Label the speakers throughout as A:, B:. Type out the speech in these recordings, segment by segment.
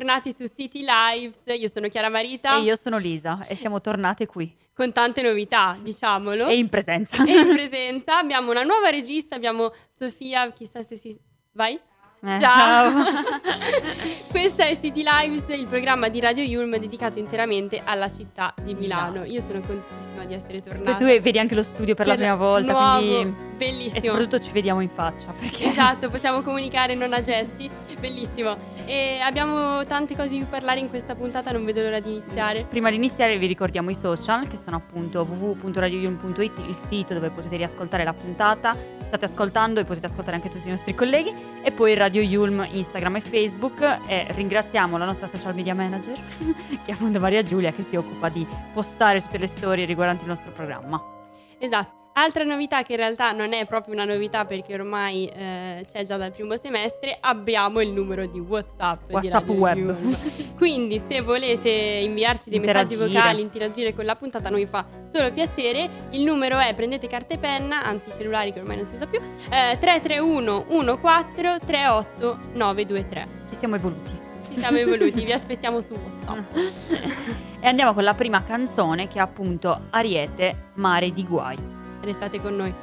A: Tornati su City Lives, io sono Chiara Marita.
B: E io sono Lisa e siamo tornate qui.
A: Con tante novità, diciamolo.
B: E in presenza.
A: E in presenza. Abbiamo una nuova regista, abbiamo Sofia, chissà se si... Vai?
B: Eh,
A: ciao. Questa è City Lives, il programma di Radio Yulm dedicato interamente alla città di Milano. Io sono contentissima di essere tornata.
B: E tu vedi anche lo studio per, per la prima volta,
A: nuovo, bellissimo.
B: E soprattutto ci vediamo in faccia. Perché...
A: Esatto, possiamo comunicare non a gesti, bellissimo. E abbiamo tante cose di cui parlare in questa puntata, non vedo l'ora di iniziare.
B: Prima di iniziare vi ricordiamo i social che sono appunto www.radioyulm.it, il sito dove potete riascoltare la puntata, ci state ascoltando e potete ascoltare anche tutti i nostri colleghi e poi Radio Yulm Instagram e Facebook e ringraziamo la nostra social media manager che è appunto Maria Giulia che si occupa di postare tutte le storie riguardanti il nostro programma.
A: Esatto. Altra novità che in realtà non è proprio una novità perché ormai eh, c'è già dal primo semestre, abbiamo il numero di WhatsApp.
B: WhatsApp
A: di
B: web.
A: Quindi se volete inviarci dei messaggi vocali, interagire con la puntata, noi fa solo piacere. Il numero è prendete carta e penna, anzi cellulari che ormai non si usa più, eh, 331 14 38 923.
B: Ci siamo evoluti.
A: Ci siamo evoluti, vi aspettiamo su WhatsApp.
B: e andiamo con la prima canzone che è appunto Ariete, Mare di Guai.
A: Restate con noi.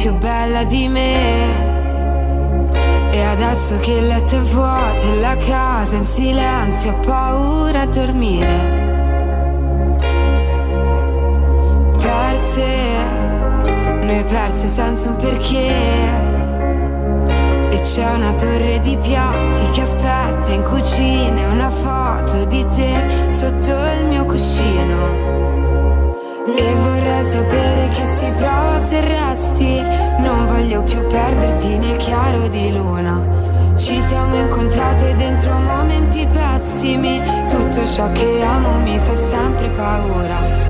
C: Più bella di me e adesso che il letto è vuoto e la casa in silenzio ho paura a dormire. Perse, noi perse senza un perché. E c'è una torre di piatti che aspetta in cucina una foto di te sotto il mio cuscino e vorrei sapere che si prova se resti Non voglio più perderti nel chiaro di luna. Ci siamo incontrate dentro momenti pessimi. Tutto ciò che amo mi fa sempre paura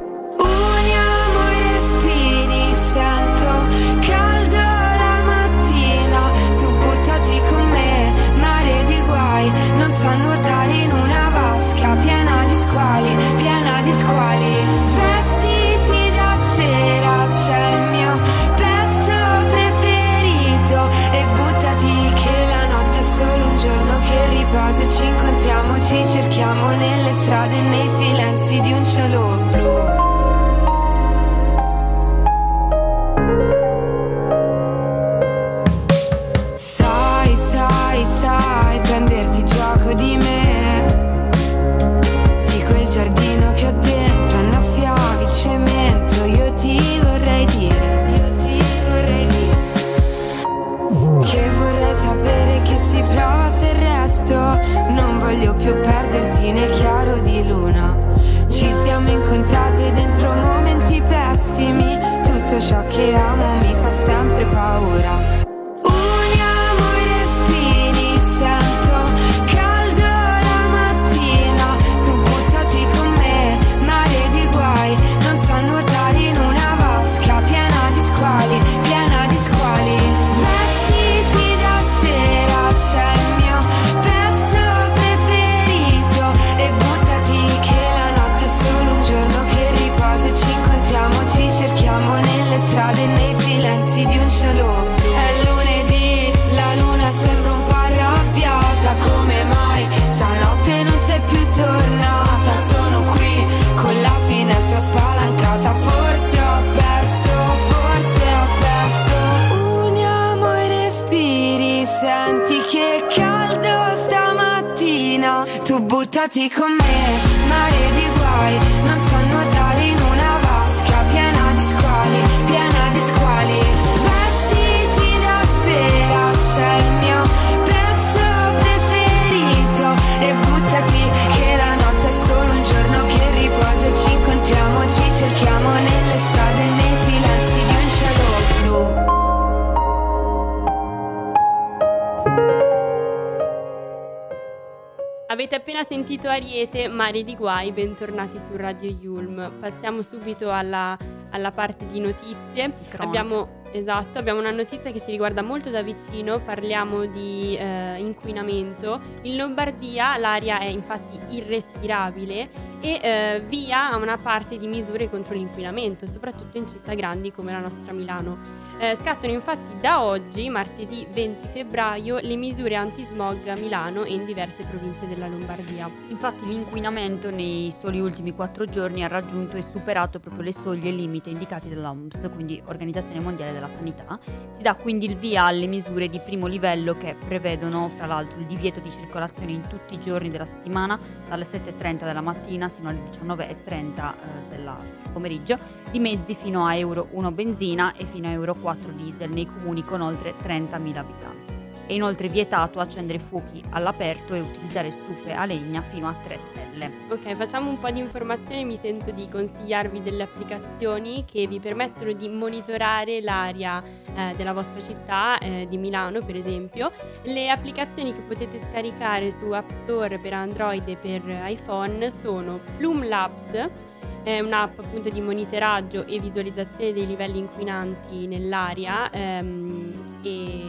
C: buttati con me, mare di guai Non so nuotare
A: Avete appena sentito Ariete, Mare di Guai, bentornati su Radio Yulm. Passiamo subito alla, alla parte di notizie. Abbiamo Esatto, abbiamo una notizia che ci riguarda molto da vicino, parliamo di eh, inquinamento. In Lombardia l'aria è infatti irrespirabile e eh, via una parte di misure contro l'inquinamento, soprattutto in città grandi come la nostra Milano. Eh, scattano infatti da oggi, martedì 20 febbraio, le misure anti-smog a Milano e in diverse province della Lombardia.
B: Infatti l'inquinamento nei soli ultimi quattro giorni ha raggiunto e superato proprio le soglie limite indicate dall'OMS, quindi Organizzazione Mondiale della Sanità. Si dà quindi il via alle misure di primo livello che prevedono, fra l'altro, il divieto di circolazione in tutti i giorni della settimana, dalle 7.30 della mattina fino alle 19.30 eh, del pomeriggio, di mezzi fino a Euro 1 benzina e fino a Euro 4 4 diesel nei comuni con oltre 30.000 abitanti. È inoltre vietato accendere fuochi all'aperto e utilizzare stufe a legna fino a 3 stelle.
A: Ok, facciamo un po' di informazioni. Mi sento di consigliarvi delle applicazioni che vi permettono di monitorare l'aria eh, della vostra città, eh, di Milano per esempio. Le applicazioni che potete scaricare su App Store per Android e per iPhone sono Plume Labs è un'app appunto di monitoraggio e visualizzazione dei livelli inquinanti nell'aria ehm, e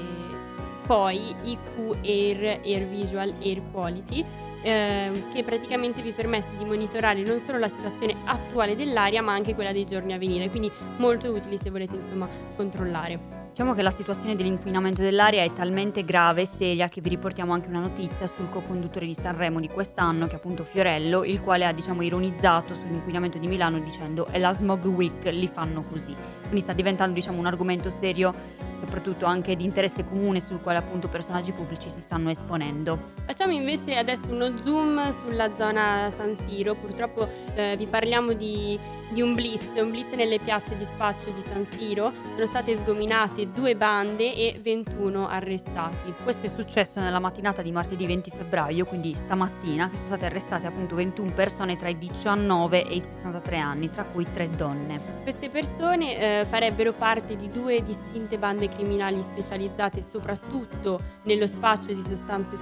A: poi IQ Air, Air Visual Air Quality eh, che praticamente vi permette di monitorare non solo la situazione attuale dell'aria ma anche quella dei giorni a venire, quindi molto utili se volete insomma controllare.
B: Diciamo che la situazione dell'inquinamento dell'aria è talmente grave e seria che vi riportiamo anche una notizia sul co-conduttore di Sanremo di quest'anno, che è appunto Fiorello, il quale ha diciamo ironizzato sull'inquinamento di Milano dicendo è la smog week, li fanno così. Quindi sta diventando diciamo un argomento serio soprattutto anche di interesse comune sul quale appunto personaggi pubblici si stanno esponendo.
A: Facciamo invece adesso uno zoom sulla zona San Siro, purtroppo eh, vi parliamo di, di, un blitz, un blitz nelle piazze di spaccio di San Siro, sono state sgominate due bande e 21 arrestati.
B: Questo è successo nella mattinata di martedì 20 febbraio, quindi stamattina, che sono state arrestate appunto 21 persone tra i 19 e i 63 anni, tra cui tre donne.
A: Queste persone eh, farebbero parte di due distinte bande criminali specializzate soprattutto nello spaccio di sostanze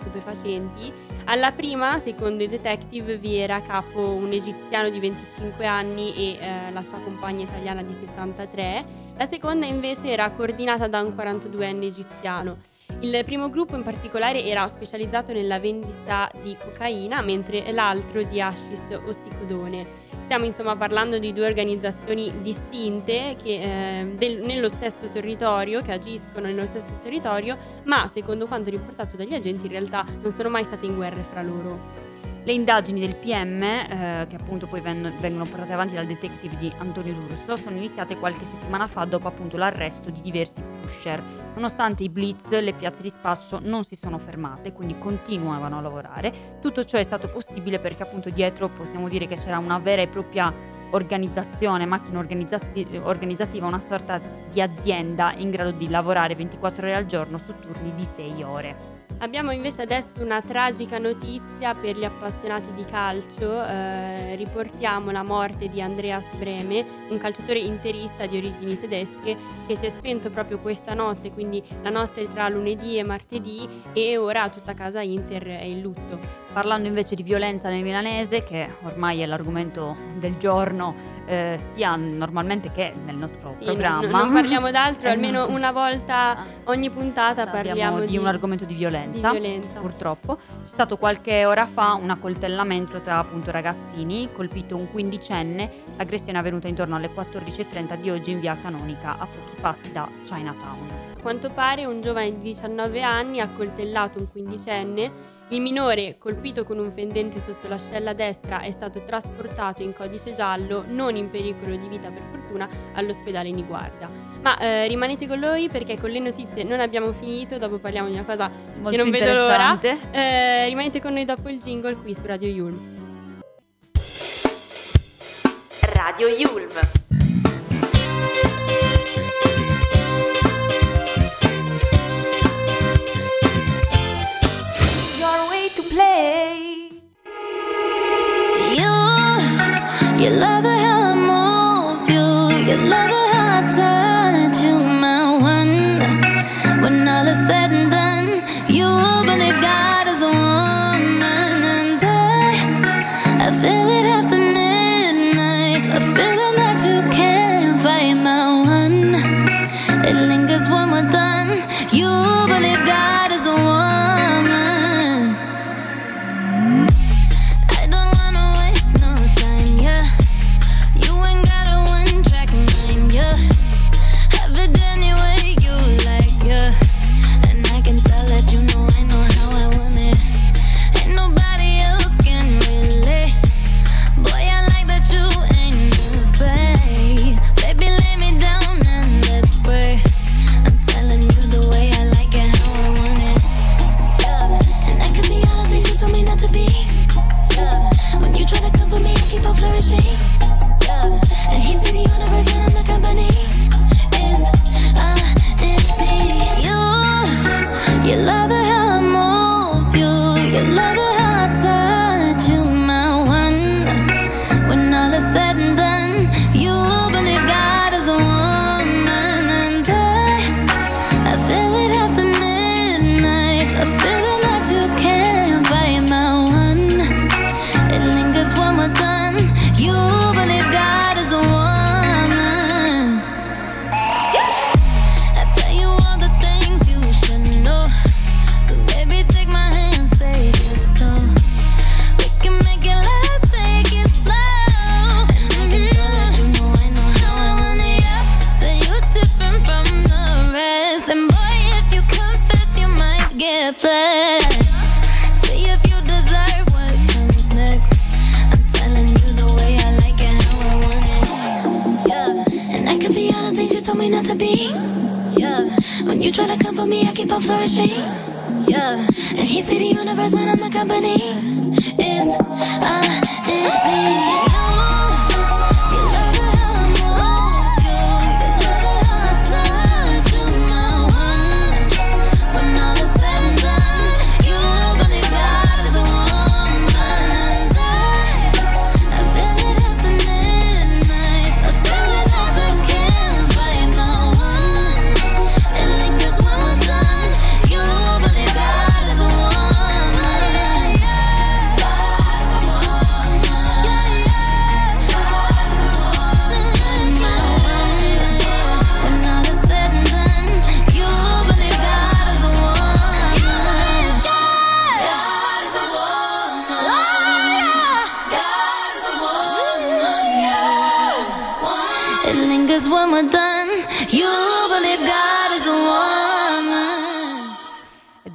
A: stupefacenti. Alla prima, secondo i detective, vi era a capo un egiziano di 25 anni e eh, la sua compagna italiana di 63. La seconda invece era coordinata da un 42enne egiziano. Il primo gruppo in particolare era specializzato nella vendita di cocaina, mentre l'altro di hashish o sicodone. Stiamo insomma parlando di due organizzazioni distinte che, eh, del, nello stesso territorio, che agiscono nello stesso territorio, ma secondo quanto riportato dagli agenti in realtà non sono mai state in guerra fra loro.
B: Le indagini del PM, eh, che appunto poi vengono, vengono portate avanti dal detective di Antonio D'Urso, sono iniziate qualche settimana fa dopo appunto l'arresto di diversi pusher. Nonostante i blitz, le piazze di spaccio non si sono fermate, quindi continuavano a lavorare. Tutto ciò è stato possibile perché appunto dietro possiamo dire che c'era una vera e propria organizzazione, macchina organizzativa, una sorta di azienda in grado di lavorare 24 ore al giorno su turni di 6 ore.
A: Abbiamo invece adesso una tragica notizia per gli appassionati di calcio. Eh, riportiamo la morte di Andreas Breme, un calciatore interista di origini tedesche che si è spento proprio questa notte, quindi la notte tra lunedì e martedì e ora tutta casa Inter è in lutto.
B: Parlando invece di violenza nel milanese, che ormai è l'argomento del giorno, eh, sia normalmente che nel nostro
A: sì,
B: programma.
A: Non, non parliamo d'altro, esatto. almeno una volta ogni puntata parliamo
B: di,
A: di,
B: un argomento di violenza,
A: di violenza.
B: Purtroppo. C'è stato qualche ora fa un accoltellamento tra appunto ragazzini, colpito un quindicenne, l'aggressione è avvenuta intorno alle 14.30 di oggi in via Canonica, a pochi passi da Chinatown.
A: A quanto pare un giovane di 19 anni ha accoltellato un quindicenne il minore, colpito con un fendente sotto l'ascella destra, è stato trasportato in codice giallo, non in pericolo di vita per fortuna, all'ospedale Niguarda. Ma eh, rimanete con noi perché con le notizie non abbiamo finito, dopo parliamo di una cosa
B: Molto
A: che non vedo l'ora. Eh, rimanete con noi dopo il jingle qui su Radio Yulm.
B: Radio Yulm.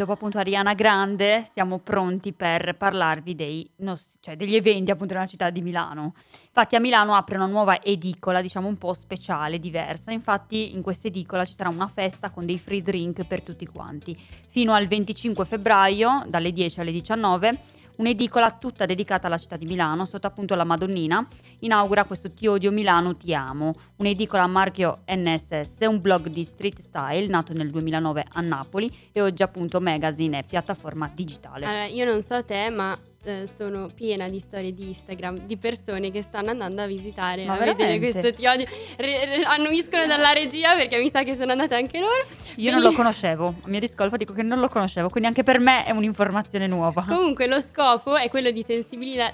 B: Dopo appunto Ariana Grande siamo pronti per parlarvi dei nostri, cioè degli eventi appunto nella città di Milano. Infatti a Milano apre una nuova edicola, diciamo un po' speciale, diversa. Infatti in questa edicola ci sarà una festa con dei free drink per tutti quanti. Fino al 25 febbraio, dalle 10 alle 19, un'edicola tutta dedicata alla città di Milano, sotto appunto la Madonnina, inaugura questo Ti odio Milano, ti amo, un'edicola a marchio NSS, un blog di street style nato nel 2009 a Napoli e oggi appunto magazine e piattaforma digitale.
A: Allora, io non so te, ma eh, sono piena di storie di Instagram di persone che stanno andando a visitare, Ma a veramente? vedere questo ti odio. Re, re, annuiscono dalla regia perché mi sa che sono andate anche loro. Io
B: quindi... non lo conoscevo, a mio discolpo dico che non lo conoscevo, quindi anche per me è un'informazione nuova.
A: Comunque lo scopo è quello di sensibilizza...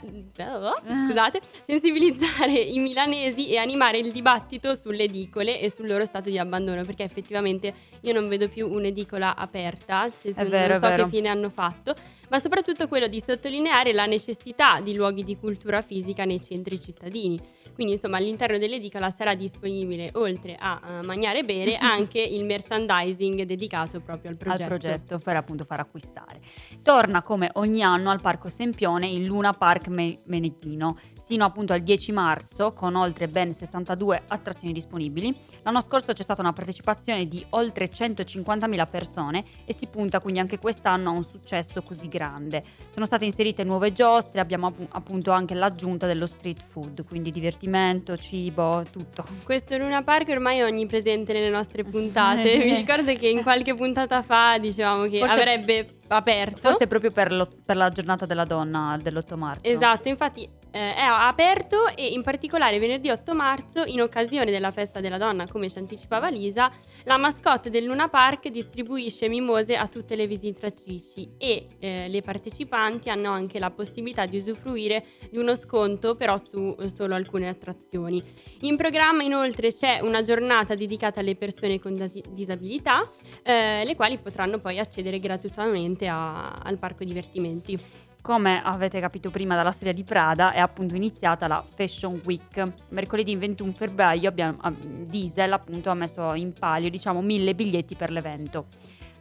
A: Scusate, sensibilizzare i milanesi e animare il dibattito sulle edicole e sul loro stato di abbandono, perché effettivamente io non vedo più un'edicola aperta, cioè, vero, non so che fine hanno fatto ma soprattutto quello di sottolineare la necessità di luoghi di cultura fisica nei centri cittadini. Quindi insomma all'interno dell'edicola sarà disponibile oltre a uh, mangiare e bere anche il merchandising dedicato proprio al progetto.
B: Al progetto per appunto far acquistare. Torna come ogni anno al Parco Sempione il Luna Park Me- Meneghino sino appunto al 10 marzo con oltre ben 62 attrazioni disponibili. L'anno scorso c'è stata una partecipazione di oltre 150.000 persone e si punta quindi anche quest'anno a un successo così grande. Sono state inserite nuove giostre, abbiamo appunto anche l'aggiunta dello street food, quindi divertimento, cibo, tutto.
A: Questo Luna Park ormai è onnipresente nelle nostre puntate. Mi ricordo che in qualche puntata fa dicevamo che Forse... avrebbe aperto.
B: Forse proprio per, per, la giornata della donna dell'8 marzo.
A: Esatto, infatti eh, è aperto e in particolare venerdì 8 marzo, in occasione della festa della donna, come ci anticipava Lisa, la mascotte del Luna Park distribuisce mimose a tutte le visitatrici e eh, le partecipanti hanno anche la possibilità di usufruire di uno sconto però su solo alcune attrazioni. In programma inoltre c'è una giornata dedicata alle persone con disabilità, eh, le quali potranno poi accedere gratuitamente a, al parco divertimenti.
B: Come avete capito prima dalla storia di Prada, è appunto iniziata la Fashion Week. Mercoledì 21 febbraio abbiamo, ah, Diesel appunto ha messo in palio diciamo mille biglietti per l'evento.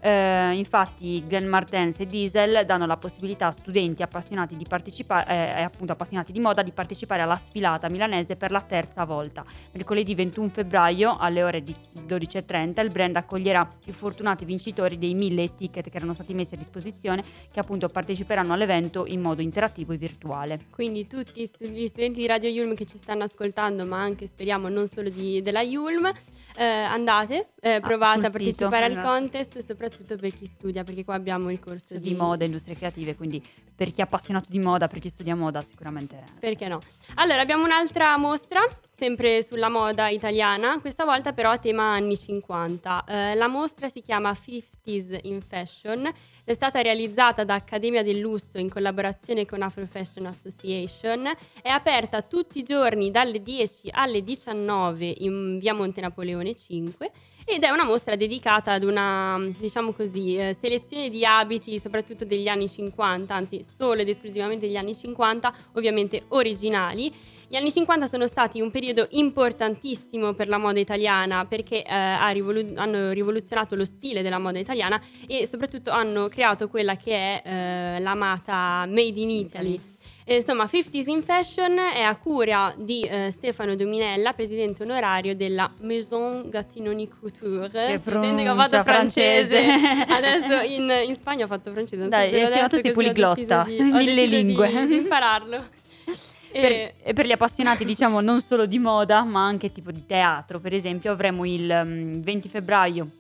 B: Eh, infatti Glenn Martens e Diesel danno la possibilità a studenti appassionati di, partecipare, eh, appunto appassionati di moda di partecipare alla sfilata milanese per la terza volta. Mercoledì 21 febbraio alle ore 12.30 il brand accoglierà i fortunati vincitori dei mille ticket che erano stati messi a disposizione che appunto parteciperanno all'evento in modo interattivo e virtuale.
A: Quindi tutti gli studenti di Radio Yulm che ci stanno ascoltando ma anche speriamo non solo di, della Yulm eh, andate, eh, ah, provate ah, a partecipare sito, al esatto. contest, soprattutto per chi studia, perché qua abbiamo il corso
B: di, di moda e industrie creative, quindi per chi è appassionato di moda, per chi studia moda sicuramente.
A: Perché no? Allora, abbiamo un'altra mostra sempre sulla moda italiana, questa volta però a tema anni 50. Eh, la mostra si chiama 50s in Fashion, è stata realizzata da Accademia del Lusso in collaborazione con Afro Fashion Association, è aperta tutti i giorni dalle 10 alle 19 in via Monte Napoleone 5 ed è una mostra dedicata ad una, diciamo così, eh, selezione di abiti soprattutto degli anni 50, anzi solo ed esclusivamente degli anni 50, ovviamente originali. Gli anni 50 sono stati un periodo importantissimo per la moda italiana perché eh, rivolu- hanno rivoluzionato lo stile della moda italiana e soprattutto hanno creato quella che è eh, l'amata Made in Italy. E, insomma, 50s in Fashion è a cura di eh, Stefano Dominella, presidente onorario della Maison Gattinoni Couture.
B: Che sente che ho fatto francese.
A: Adesso in, in, Spagna ho fatto francese.
B: Dai, sei tu sei poliglotta, mille lingue.
A: Di, di impararlo.
B: Per, e per gli appassionati, diciamo, non solo di moda, ma anche tipo di teatro, per esempio, avremo il um, 20 febbraio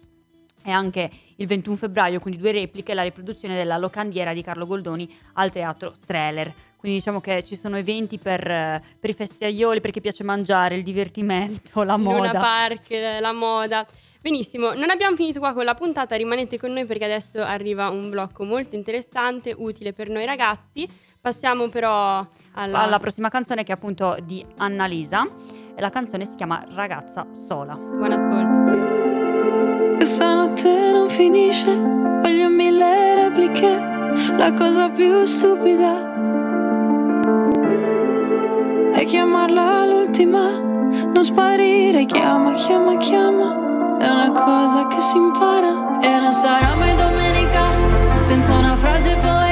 B: e anche il 21 febbraio, quindi due repliche, la riproduzione della locandiera di Carlo Goldoni al teatro Streller. Quindi diciamo che ci sono eventi per, per i festaioli, per chi piace mangiare, il divertimento, la moda.
A: Luna Park, la moda. Benissimo, non abbiamo finito qua con la puntata, rimanete con noi perché adesso arriva un blocco molto interessante, utile per noi ragazzi. Passiamo però alla...
B: alla prossima canzone che è appunto di Annalisa e la canzone si chiama Ragazza sola.
A: Buon ascolto.
D: Questa notte non finisce, voglio mille repliche, la cosa più stupida è chiamarla l'ultima, non sparire, chiama, chiama, chiama, è una cosa che si impara.
E: E non sarà mai domenica, senza una frase poetica,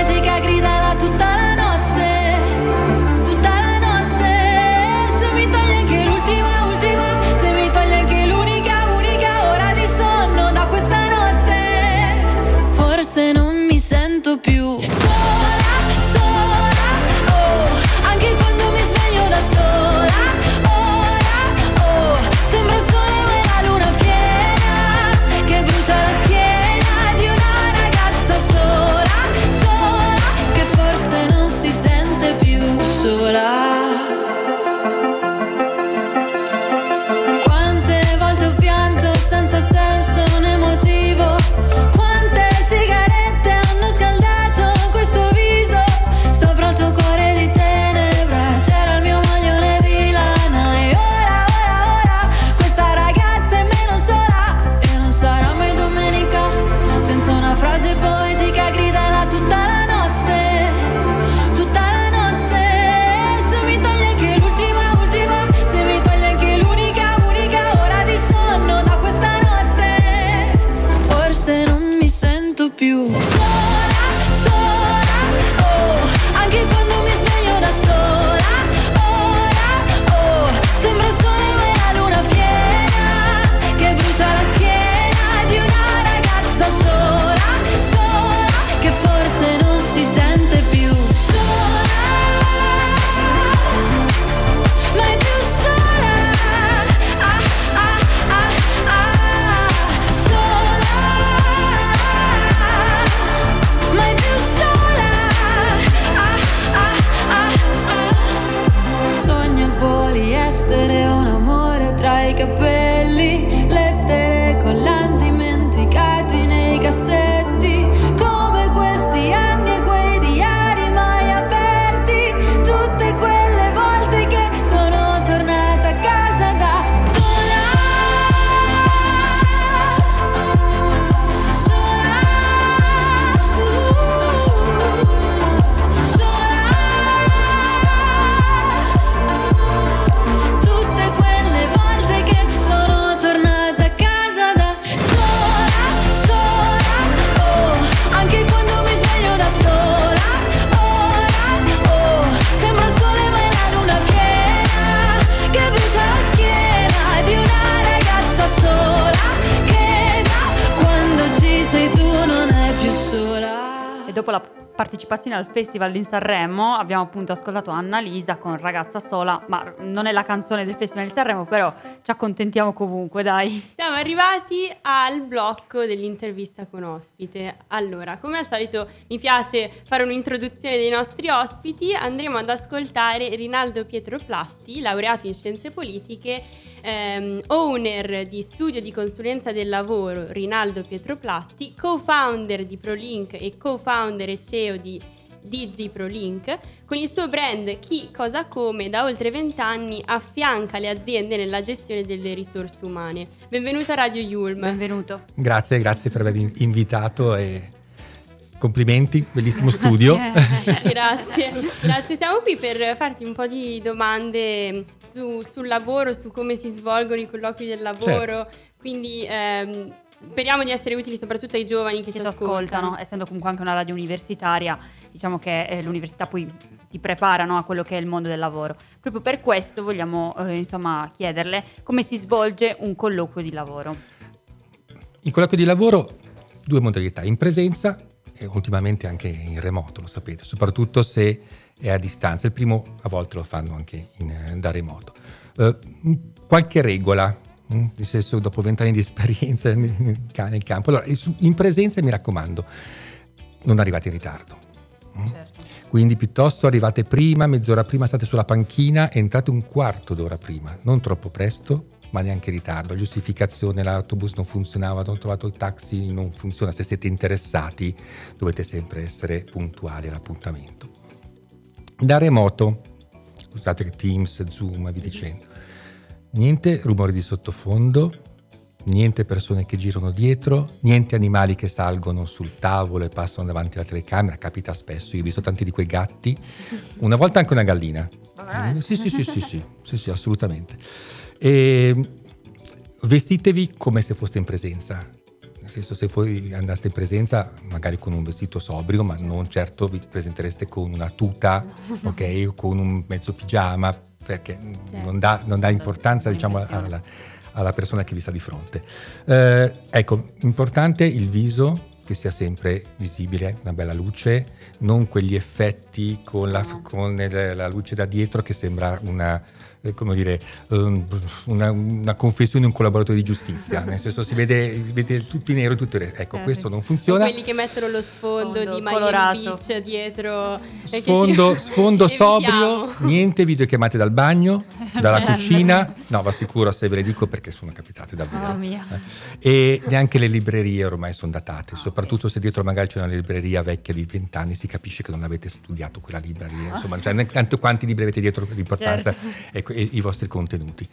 B: partecipazione al Festival di Sanremo abbiamo appunto ascoltato Annalisa con Ragazza Sola, ma non è la canzone del Festival di Sanremo, però ci accontentiamo comunque, dai.
A: Siamo arrivati al blocco dell'intervista con ospite. Allora, come al solito mi piace fare un'introduzione dei nostri ospiti, andremo ad ascoltare Rinaldo Pietro Platti, laureato in scienze politiche ehm, owner di studio di consulenza del lavoro Rinaldo Pietroplatti, co-founder di ProLink e co-founder e CEO di DigiProLink. Con il suo brand Chi Cosa Come da oltre 20 anni affianca le aziende nella gestione delle risorse umane. Benvenuto a Radio Yulm.
B: Benvenuto.
F: Grazie, grazie per avermi invitato e complimenti, bellissimo studio.
A: grazie, grazie. Siamo qui per farti un po' di domande su, sul lavoro, su come si svolgono i colloqui del lavoro. Certo. Quindi ehm, speriamo di essere utili soprattutto ai giovani che, che ci ascoltano. ascoltano.
B: Essendo comunque anche una radio universitaria, diciamo che eh, l'università poi ti prepara no, a quello che è il mondo del lavoro. Proprio per questo vogliamo eh, insomma chiederle come si svolge un colloquio di lavoro.
F: Il colloquio di lavoro, due modalità, in presenza e ultimamente anche in remoto, lo sapete, soprattutto se è a distanza. Il primo a volte lo fanno anche in, eh, da remoto. Uh, qualche regola, mm, nel senso dopo vent'anni di esperienza nel campo. Allora, in presenza mi raccomando, non arrivate in ritardo. Mm? Certo. Quindi piuttosto arrivate prima, mezz'ora prima, state sulla panchina, entrate un quarto d'ora prima, non troppo presto, ma neanche in ritardo. Giustificazione, l'autobus non funzionava, non ho trovato il taxi, non funziona. Se siete interessati dovete sempre essere puntuali all'appuntamento. Da remoto, usate Teams, Zoom, vi dicendo. Niente rumori di sottofondo, niente persone che girano dietro, niente animali che salgono sul tavolo e passano davanti alla telecamera, capita spesso, io ho visto tanti di quei gatti, una volta anche una gallina. Sì, sì, sì, sì, sì, sì, sì, assolutamente. E vestitevi come se foste in presenza. Nel senso, se voi andaste in presenza, magari con un vestito sobrio, ma non certo vi presentereste con una tuta, ok? O con un mezzo pigiama, perché certo. non, dà, non, dà, importanza, diciamo, alla, alla, persona che vi sta di fronte. Eh, ecco, importante il viso, che sia sempre visibile, una bella luce, non quegli effetti con la, con la luce da dietro che sembra una eh, come dire, um, una, una, confessione di un collaboratore di giustizia, nel senso si vede, vede tutti nero e tutti ecco, eh, questo non funziona.
A: Quelli che mettono lo sfondo, sfondo di Miami colorato. Beach dietro.
F: Sfondo, ti... sfondo sobrio, niente videochiamate dal bagno, dalla cucina, no, va sicuro se ve le dico perché sono capitate davvero. Oh, eh. E neanche le librerie ormai sono datate, oh, soprattutto se dietro magari c'è una libreria vecchia di vent'anni si capisce che non avete studiato quella libreria, insomma, cioè, tanto quanti libri avete dietro l'importanza. Certo. Ecco, e i vostri contenuti.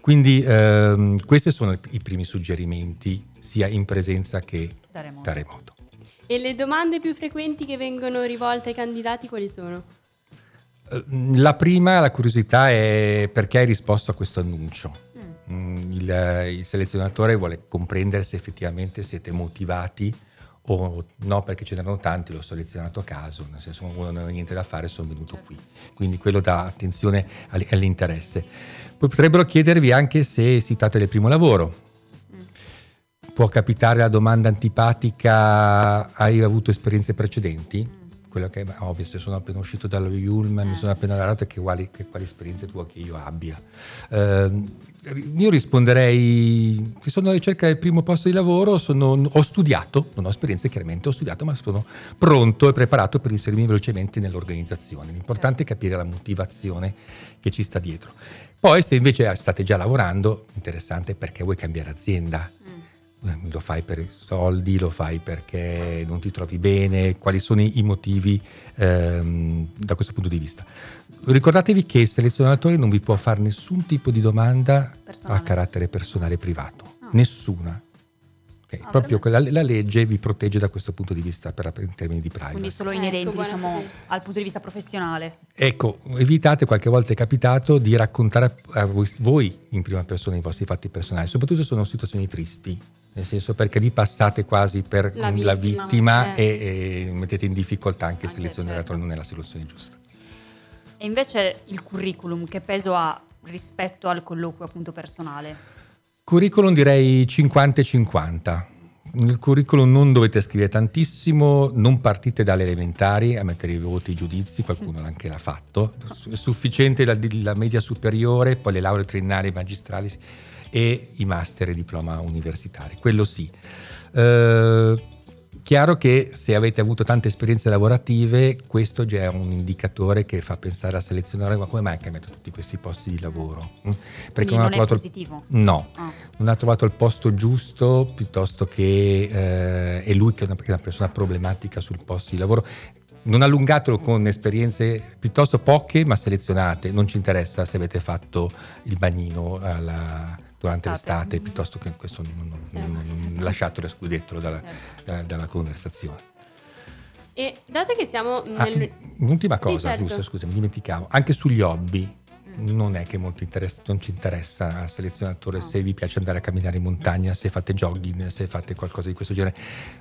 F: Quindi ehm, questi sono i primi suggerimenti sia in presenza che da remoto. da remoto.
A: E le domande più frequenti che vengono rivolte ai candidati quali sono?
F: Eh, la prima, la curiosità è perché hai risposto a questo annuncio. Mm. mm. Il, il, selezionatore vuole comprendere se effettivamente siete motivati o no perché ce n'erano tanti, l'ho selezionato a caso, nel senso uno non aveva niente da fare, sono venuto qui. Quindi quello dà attenzione all'interesse. Poi potrebbero chiedervi anche se si tratta del primo lavoro. Può capitare la domanda antipatica, hai avuto esperienze precedenti? Quello che è ovvio, se sono appena uscito dallo Yulm, mi sono appena laureato, che quali, che quali esperienze tu che io abbia. Uh, io risponderei che sono alla ricerca del primo posto di lavoro, sono, ho studiato, non ho esperienze chiaramente, ho studiato, ma sono pronto e preparato per inserirmi velocemente nell'organizzazione. L'importante è capire la motivazione che ci sta dietro. Poi se invece state già lavorando, interessante perché vuoi cambiare azienda. Mm. Lo fai per soldi, lo fai perché non ti trovi bene, quali sono i motivi ehm, da questo punto di vista. Ricordatevi che il selezionatore non vi può fare nessun tipo di domanda personale. a carattere personale privato, no. nessuna. Okay. Ah, Proprio la, la, legge vi protegge da questo punto di vista per, in termini di privacy.
B: Quindi solo inerenti ecco, diciamo, al punto di vista professionale.
F: Ecco, evitate, qualche volta è capitato, di raccontare a voi, voi in prima persona i vostri fatti personali, soprattutto se sono situazioni tristi nel senso perché lì passate quasi per la vittima, la vittima eh. e, e, mettete in difficoltà anche, anche il selezionatore certo. non è la soluzione giusta.
B: E invece il curriculum, che peso ha rispetto al colloquio appunto personale?
F: Curriculum direi 50-50. Nel curriculum non dovete scrivere tantissimo, non partite dalle elementari a mettere i voti, i giudizi, qualcuno anche l'ha fatto. È sufficiente la, la media superiore, poi le lauree triennali, magistrali e i master e diploma universitari. Quello sì. Eh, Chiaro che se avete avuto tante esperienze lavorative, questo già è un indicatore che fa pensare a selezionare ma come mai che metto tutti questi posti di lavoro?
B: Mm? Perché non, non ha trovato positivo.
F: Il, no, oh. non ha trovato il posto giusto piuttosto che eh, è lui che è una, una persona problematica sul posto di lavoro non allungatelo con esperienze piuttosto poche ma selezionate, non ci interessa se avete fatto il bagnino alla, durante l'estate, l'estate piuttosto che questo non, non, certo. non, non lasciatelo, escludetelo dalla, certo. dalla conversazione.
A: E dato che siamo ah, nel...
F: Ah, un'ultima cosa, sì, certo. giusto, scusa, mi dimenticavo, anche sugli hobby, non è che molto interessa, non ci interessa al selezionatore se vi piace andare a camminare in montagna, se fate jogging, se fate qualcosa di questo genere.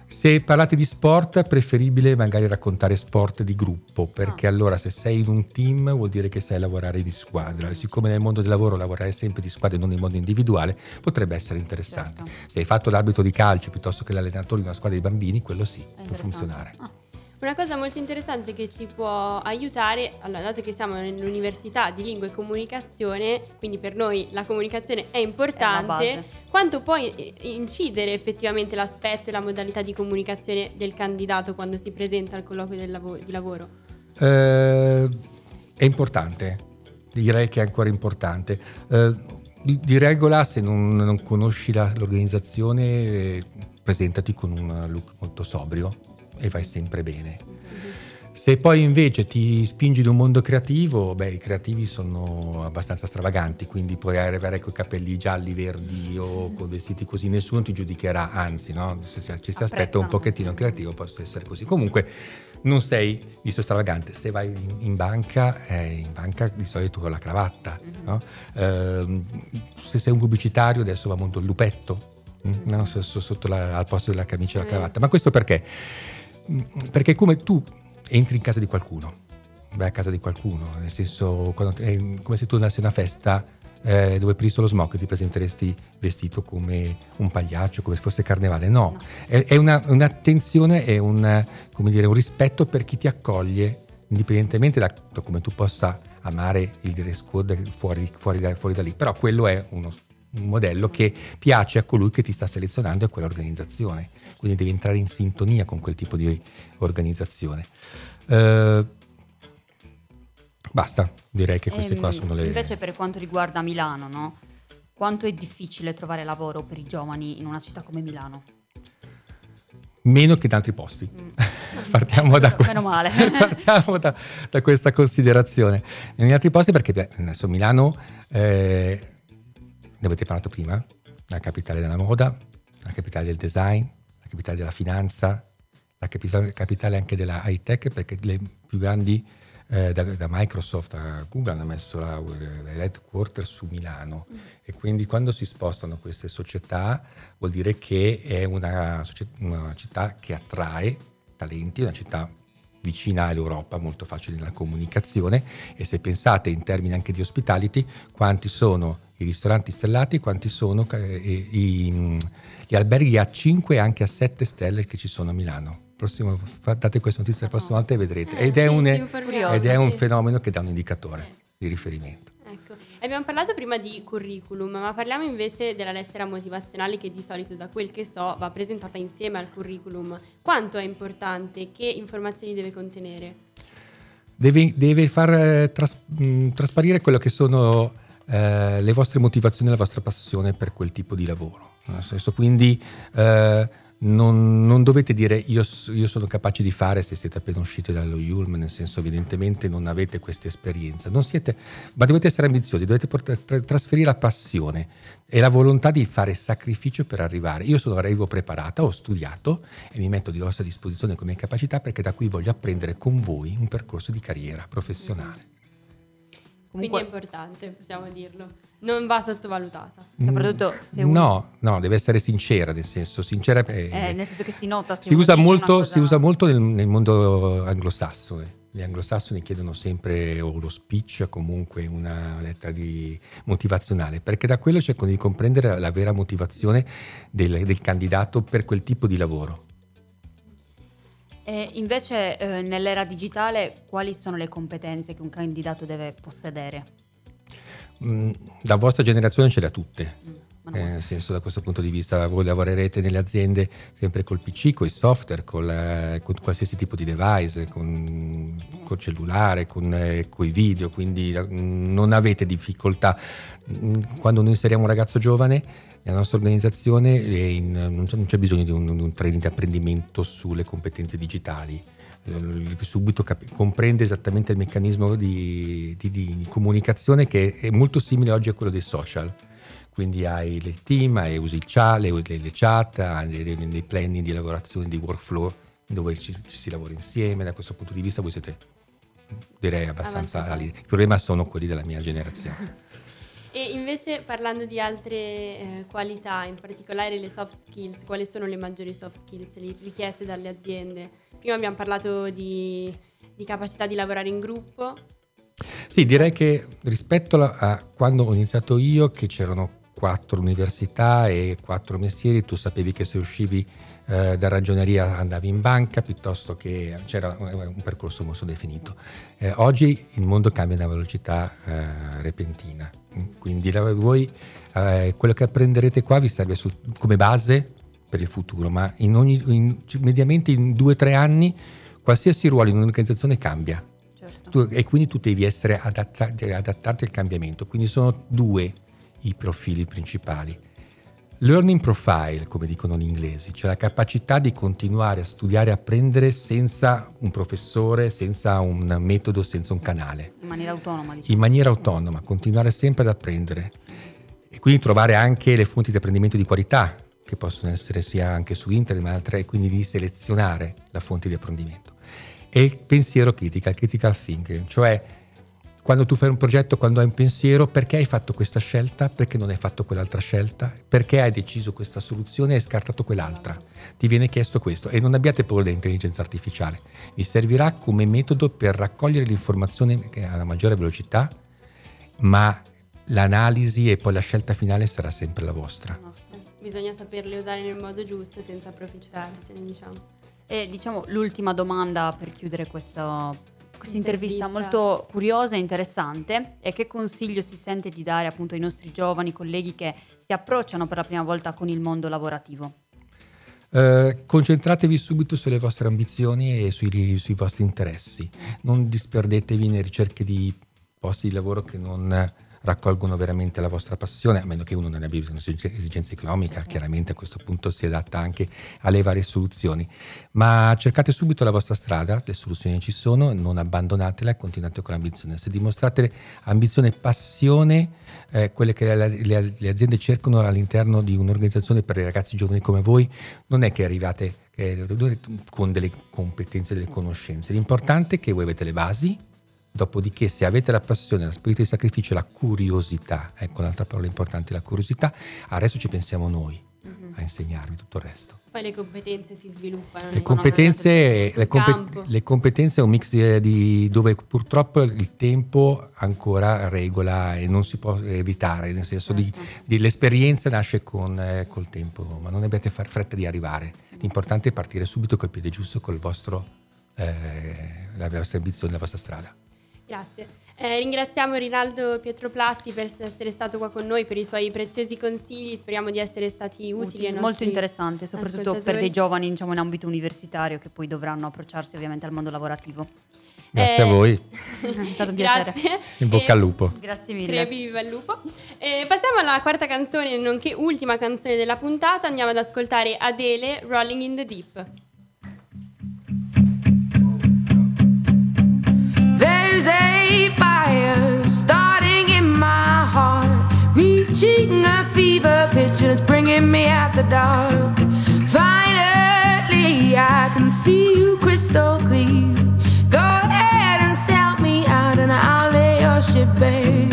F: Se parlate di sport, è preferibile magari raccontare sport di gruppo, perché ah. allora se sei in un team vuol dire che sai lavorare di squadra. Siccome nel mondo del lavoro lavorare sempre di squadra e non in modo individuale, potrebbe essere interessante. Certo. Se hai fatto l'arbitro di calcio piuttosto che l'allenatore di una squadra di bambini, quello sì, può funzionare.
A: Una cosa molto interessante che ci può aiutare, allora, dato che siamo nell'università di lingua e comunicazione, quindi per noi la comunicazione è importante, è quanto può incidere effettivamente l'aspetto e la modalità di comunicazione del candidato quando si presenta al colloquio lav- di lavoro?
F: Eh, è importante, direi che è ancora importante. Eh, di, di, regola, se non, non conosci la, l'organizzazione, eh, presentati con un look molto sobrio e vai sempre bene. Se poi invece ti spingi in un mondo creativo, beh, i creativi sono abbastanza stravaganti, quindi puoi arrivare con i capelli gialli, verdi o con vestiti così, nessuno ti giudicherà, anzi, no? se ci si aspetta un pochettino creativo, può essere così. Comunque non sei visto stravagante, se vai in banca, eh, in banca di solito con la cravatta, no? eh, se sei un pubblicitario adesso va molto il lupetto, no? sotto la, al posto della camicia e la cravatta, ma questo perché? Perché come tu entri in casa di qualcuno, vai a casa di qualcuno, nel senso è come se tu andassi a una festa eh, dove il solo smock ti presenteresti vestito come un pagliaccio, come se fosse carnevale. No, no. È, è una, un'attenzione e un, dire, un, rispetto per chi ti accoglie, indipendentemente da, da come tu possa amare il dress code fuori, fuori, da, fuori da lì. Però quello è uno, un modello che piace a colui che ti sta selezionando e a quell'organizzazione quindi devi entrare in sintonia con quel tipo di organizzazione. Uh, basta, direi che queste ehm, qua sono le...
B: Invece per quanto riguarda Milano, no? quanto è difficile trovare lavoro per i giovani in una città come Milano?
F: Meno che in altri posti. Mm. partiamo, da questa, partiamo da, da, questa considerazione. In altri posti perché beh, adesso Milano, eh, ne avete parlato prima, la capitale della moda, la capitale del design, la capitale della finanza, la capitale, anche della high tech, perché le più grandi eh, da, da, Microsoft a Google hanno messo la, la headquarter su Milano mm. e quindi quando si spostano queste società vuol dire che è una, una città che attrae talenti, una città vicina all'Europa, molto facile nella comunicazione e se pensate in termini anche di hospitality, quanti sono i ristoranti stellati, quanti sono eh, i, i gli alberghi a 5 e anche a 7 stelle che ci sono a Milano. Prossimo, date questa notizia la prossima volta e vedrete. Eh, ed è, un, ed è un fenomeno che dà un indicatore di riferimento.
A: Abbiamo parlato prima di curriculum, ma parliamo invece della lettera motivazionale che di solito, da quel che so, va presentata insieme al curriculum. Quanto è importante? Che informazioni deve contenere?
F: Deve, deve far eh, tras, mh, trasparire quello che sono eh, le vostre motivazioni e la vostra passione per quel tipo di lavoro. Nel senso, quindi eh, non, non, dovete dire io, io, sono capace di fare se siete appena usciti dallo Yulm, nel senso evidentemente non avete questa esperienza, siete, ma dovete essere ambiziosi, dovete portare, tra, trasferire la passione e la volontà di fare sacrificio per arrivare. Io sono arrivo preparata, ho studiato e mi metto di vostra disposizione come capacità perché da qui voglio apprendere con voi un percorso di carriera professionale.
A: Quindi è importante, possiamo dirlo. Non va sottovalutata.
B: Soprattutto se
F: uno... No, no, deve essere sincera, nel senso, sincera...
B: Eh, eh, nel senso che si nota...
F: Si usa, molto, cosa... si usa molto nel, nel mondo anglosassone. Gli anglosassoni chiedono sempre o lo speech o comunque una lettera di motivazionale, perché da quello cercano di comprendere la vera motivazione del, del candidato per quel tipo di lavoro.
B: E invece eh, nell'era digitale quali sono le competenze che un candidato deve possedere?
F: Mm, la vostra generazione ce le ha tutte. Mm, eh, nel senso, da questo punto di vista, voi lavorerete nelle aziende sempre col PC, con i software, col, eh, con qualsiasi tipo di device, con col cellulare, con, eh, i video, quindi mm, non avete difficoltà. Mm, quando noi inseriamo un ragazzo giovane, nella nostra organizzazione in, non, c'è, non, c'è, bisogno di un, un, training di apprendimento sulle competenze digitali. Subito cap- comprende esattamente il meccanismo di, di, di, comunicazione che è molto simile oggi a quello dei social. Quindi hai le team, hai, usi il chat, le, le, le chat, hai dei, dei planning di lavorazione, di workflow dove ci, ci, si lavora insieme. Da questo punto di vista voi siete, direi, abbastanza... Il problema sono quelli della mia generazione.
A: E invece parlando di altre eh, qualità, in particolare le soft skills, quali sono le maggiori soft skills richieste dalle aziende? Prima abbiamo parlato di, di capacità di lavorare in gruppo.
F: Sì, direi che rispetto a quando ho iniziato io, che c'erano quattro università e quattro mestieri, tu sapevi che se uscivi eh, da ragioneria andavi in banca piuttosto che c'era un percorso molto definito. Eh, oggi il mondo cambia a una velocità eh, repentina quindi voi, eh, quello che apprenderete qua vi serve sul, come base per il futuro, ma in ogni, in, mediamente in due o tre anni qualsiasi ruolo in un'organizzazione cambia. Certo. Tu, e quindi tu devi essere adatta, adattarti al cambiamento. Quindi sono due i profili principali. Learning profile, come dicono gli inglesi, cioè la capacità di continuare a studiare e apprendere senza un professore, senza un metodo, senza un canale.
B: In maniera autonoma.
F: Diciamo. In maniera autonoma, continuare sempre ad apprendere. E quindi trovare anche le fonti di apprendimento di qualità, che possono essere sia anche su internet, ma altre, e quindi di selezionare la fonte di apprendimento. E il pensiero critical, critical thinking, cioè quando tu fai un progetto, quando hai un pensiero, perché hai fatto questa scelta, perché non hai fatto quell'altra scelta, perché hai deciso questa soluzione e hai scartato quell'altra. Ti viene chiesto questo e non abbiate paura dell'intelligenza artificiale. Vi servirà come metodo per raccogliere l'informazione a maggiore velocità, ma l'analisi e poi la scelta finale sarà sempre la vostra.
A: Bisogna saperle usare nel modo giusto senza approfittarsene, diciamo.
B: E diciamo l'ultima domanda per chiudere questo questa intervista molto curiosa e interessante e che consiglio si sente di dare appunto ai nostri giovani colleghi che si approcciano per la prima volta con il mondo lavorativo?
F: Eh, concentratevi subito sulle vostre ambizioni e sui, sui, vostri interessi. Non disperdetevi nelle ricerche di posti di lavoro che non raccolgono veramente la vostra passione, a meno che uno non abbia bisogno di esigenza economica, chiaramente a questo punto si adatta anche alle varie soluzioni. Ma cercate subito la vostra strada, le soluzioni ci sono, non abbandonatela e continuate con l'ambizione. Se dimostrate ambizione e passione, eh, quelle che le, le, aziende cercano all'interno di un'organizzazione per i ragazzi giovani come voi, non è che arrivate eh, con delle competenze, delle conoscenze. L'importante è che voi avete le basi, Dopodiché, se avete la passione, lo spirito di sacrificio, la curiosità, ecco un'altra parola importante, la curiosità, adesso ci pensiamo noi uh-huh. a insegnarvi tutto il resto.
A: Poi le competenze si sviluppano.
F: Le competenze, le, compe- le competenze, è un mix di dove purtroppo il tempo ancora regola e non si può evitare, nel senso certo. di, di, l'esperienza nasce con, eh, col tempo, ma non abbiate far fretta di arrivare. L'importante è partire subito col piede giusto, con vostro, eh, la vostra ambizione, la vostra strada.
A: Grazie. Eh, ringraziamo Rinaldo Pietroplatti per essere stato qua con noi, per i suoi preziosi consigli, speriamo di essere stati utili. utili
B: molto interessante, soprattutto per dei giovani diciamo, in ambito universitario che poi dovranno approcciarsi ovviamente al mondo lavorativo.
F: Grazie eh, a voi.
B: È stato un piacere.
F: In bocca al lupo.
B: Grazie mille.
A: Crepi viva il lupo. Eh, passiamo alla quarta canzone, nonché ultima canzone della puntata. Andiamo ad ascoltare Adele, Rolling in the Deep.
C: There's a fire starting in my heart, reaching a fever pitch, and it's bringing me out the dark. Finally, I can see you crystal clear. Go ahead and sell me out, and I'll lay your ship bare.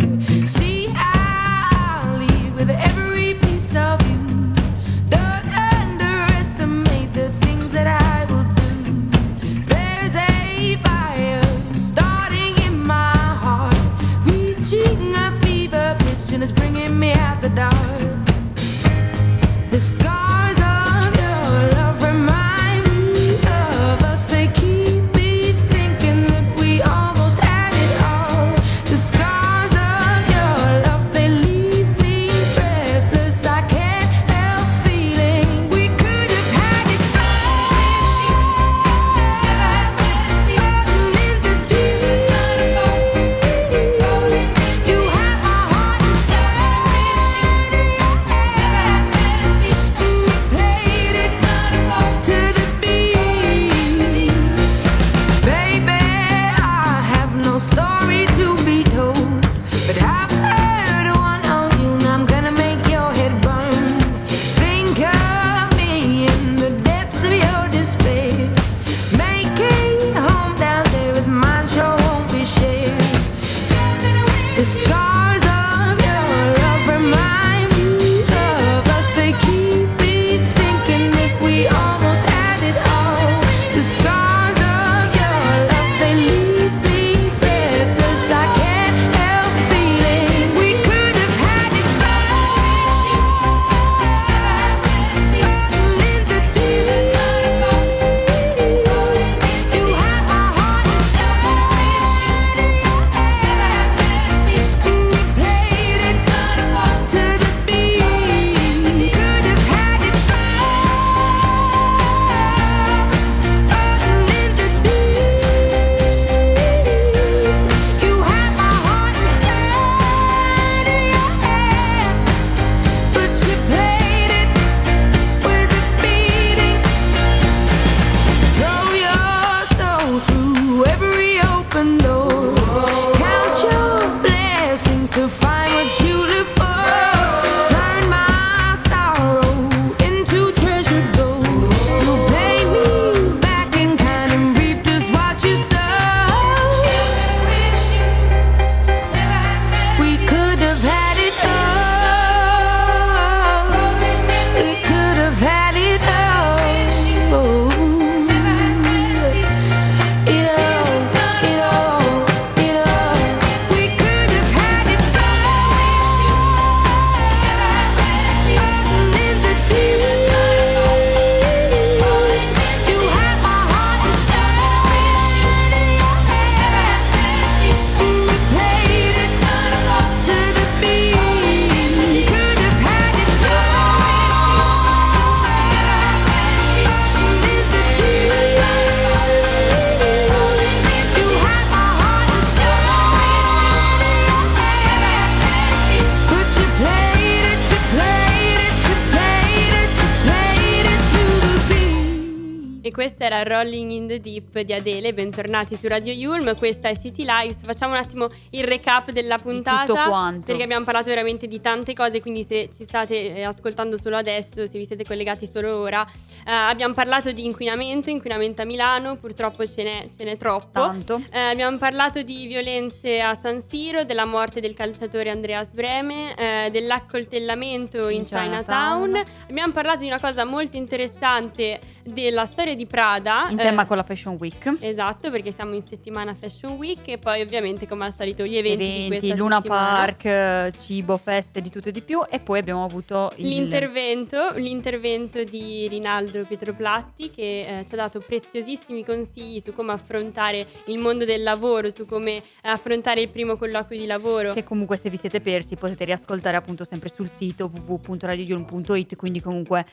A: Rolling in the Deep di Adele, bentornati su Radio Yulm, questa è City Lives, facciamo un attimo il recap della puntata.
B: Tutto quanto.
A: Perché abbiamo parlato veramente di tante cose, quindi se ci state eh, ascoltando solo adesso, se vi siete collegati solo ora, eh, abbiamo parlato di inquinamento, inquinamento a Milano, purtroppo ce n'è, ce n'è troppo.
B: Tanto.
A: Eh, abbiamo parlato di violenze a San Siro, della morte del calciatore Andreas Breme, eh, dell'accoltellamento in, in Chinatown. Chinatown. Abbiamo parlato di una cosa molto interessante della storia di Prada.
B: In tema eh, con la Fashion Week.
A: Esatto, perché siamo in settimana Fashion Week e poi ovviamente come al solito gli eventi,
B: eventi
A: di questa
B: Luna
A: settimana.
B: Park, cibo, feste, di tutto e di più e poi abbiamo avuto
A: il... l'intervento, l'intervento di Rinaldo Pietroplatti che eh, ci ha dato preziosissimi consigli su come affrontare il mondo del lavoro, su come affrontare il primo colloquio di lavoro.
B: Che comunque se vi siete persi potete riascoltare appunto sempre sul sito www.radioyulm.it quindi comunque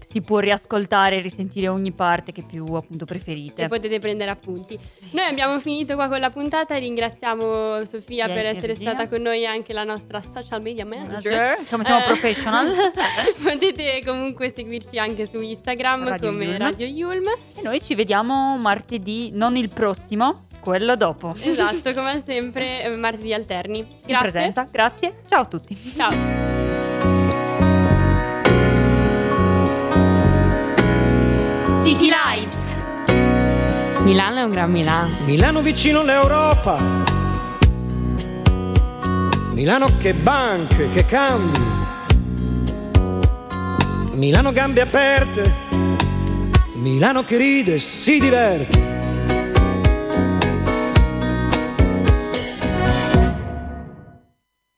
B: si può riascoltare e risentire ogni parte che più appunto preferite.
A: E potete prendere appunti. Sì. Noi abbiamo finito qua con la puntata, ringraziamo Sofia yeah, per essere energia. stata con noi anche la nostra social media manager. manager
B: come siamo eh, professional.
A: potete comunque seguirci anche su Instagram Radio come Yulm. Radio Yulm.
B: E noi ci vediamo martedì, non il prossimo, quello dopo.
A: Esatto, come sempre martedì alterni. Grazie. In
B: presenza, grazie. Ciao a tutti.
A: Ciao.
C: City Lives.
A: Milano è un gran Milano.
G: Milano vicino all'Europa. Milano che banche, che cambi. Milano gambe aperte. Milano che ride, si diverte.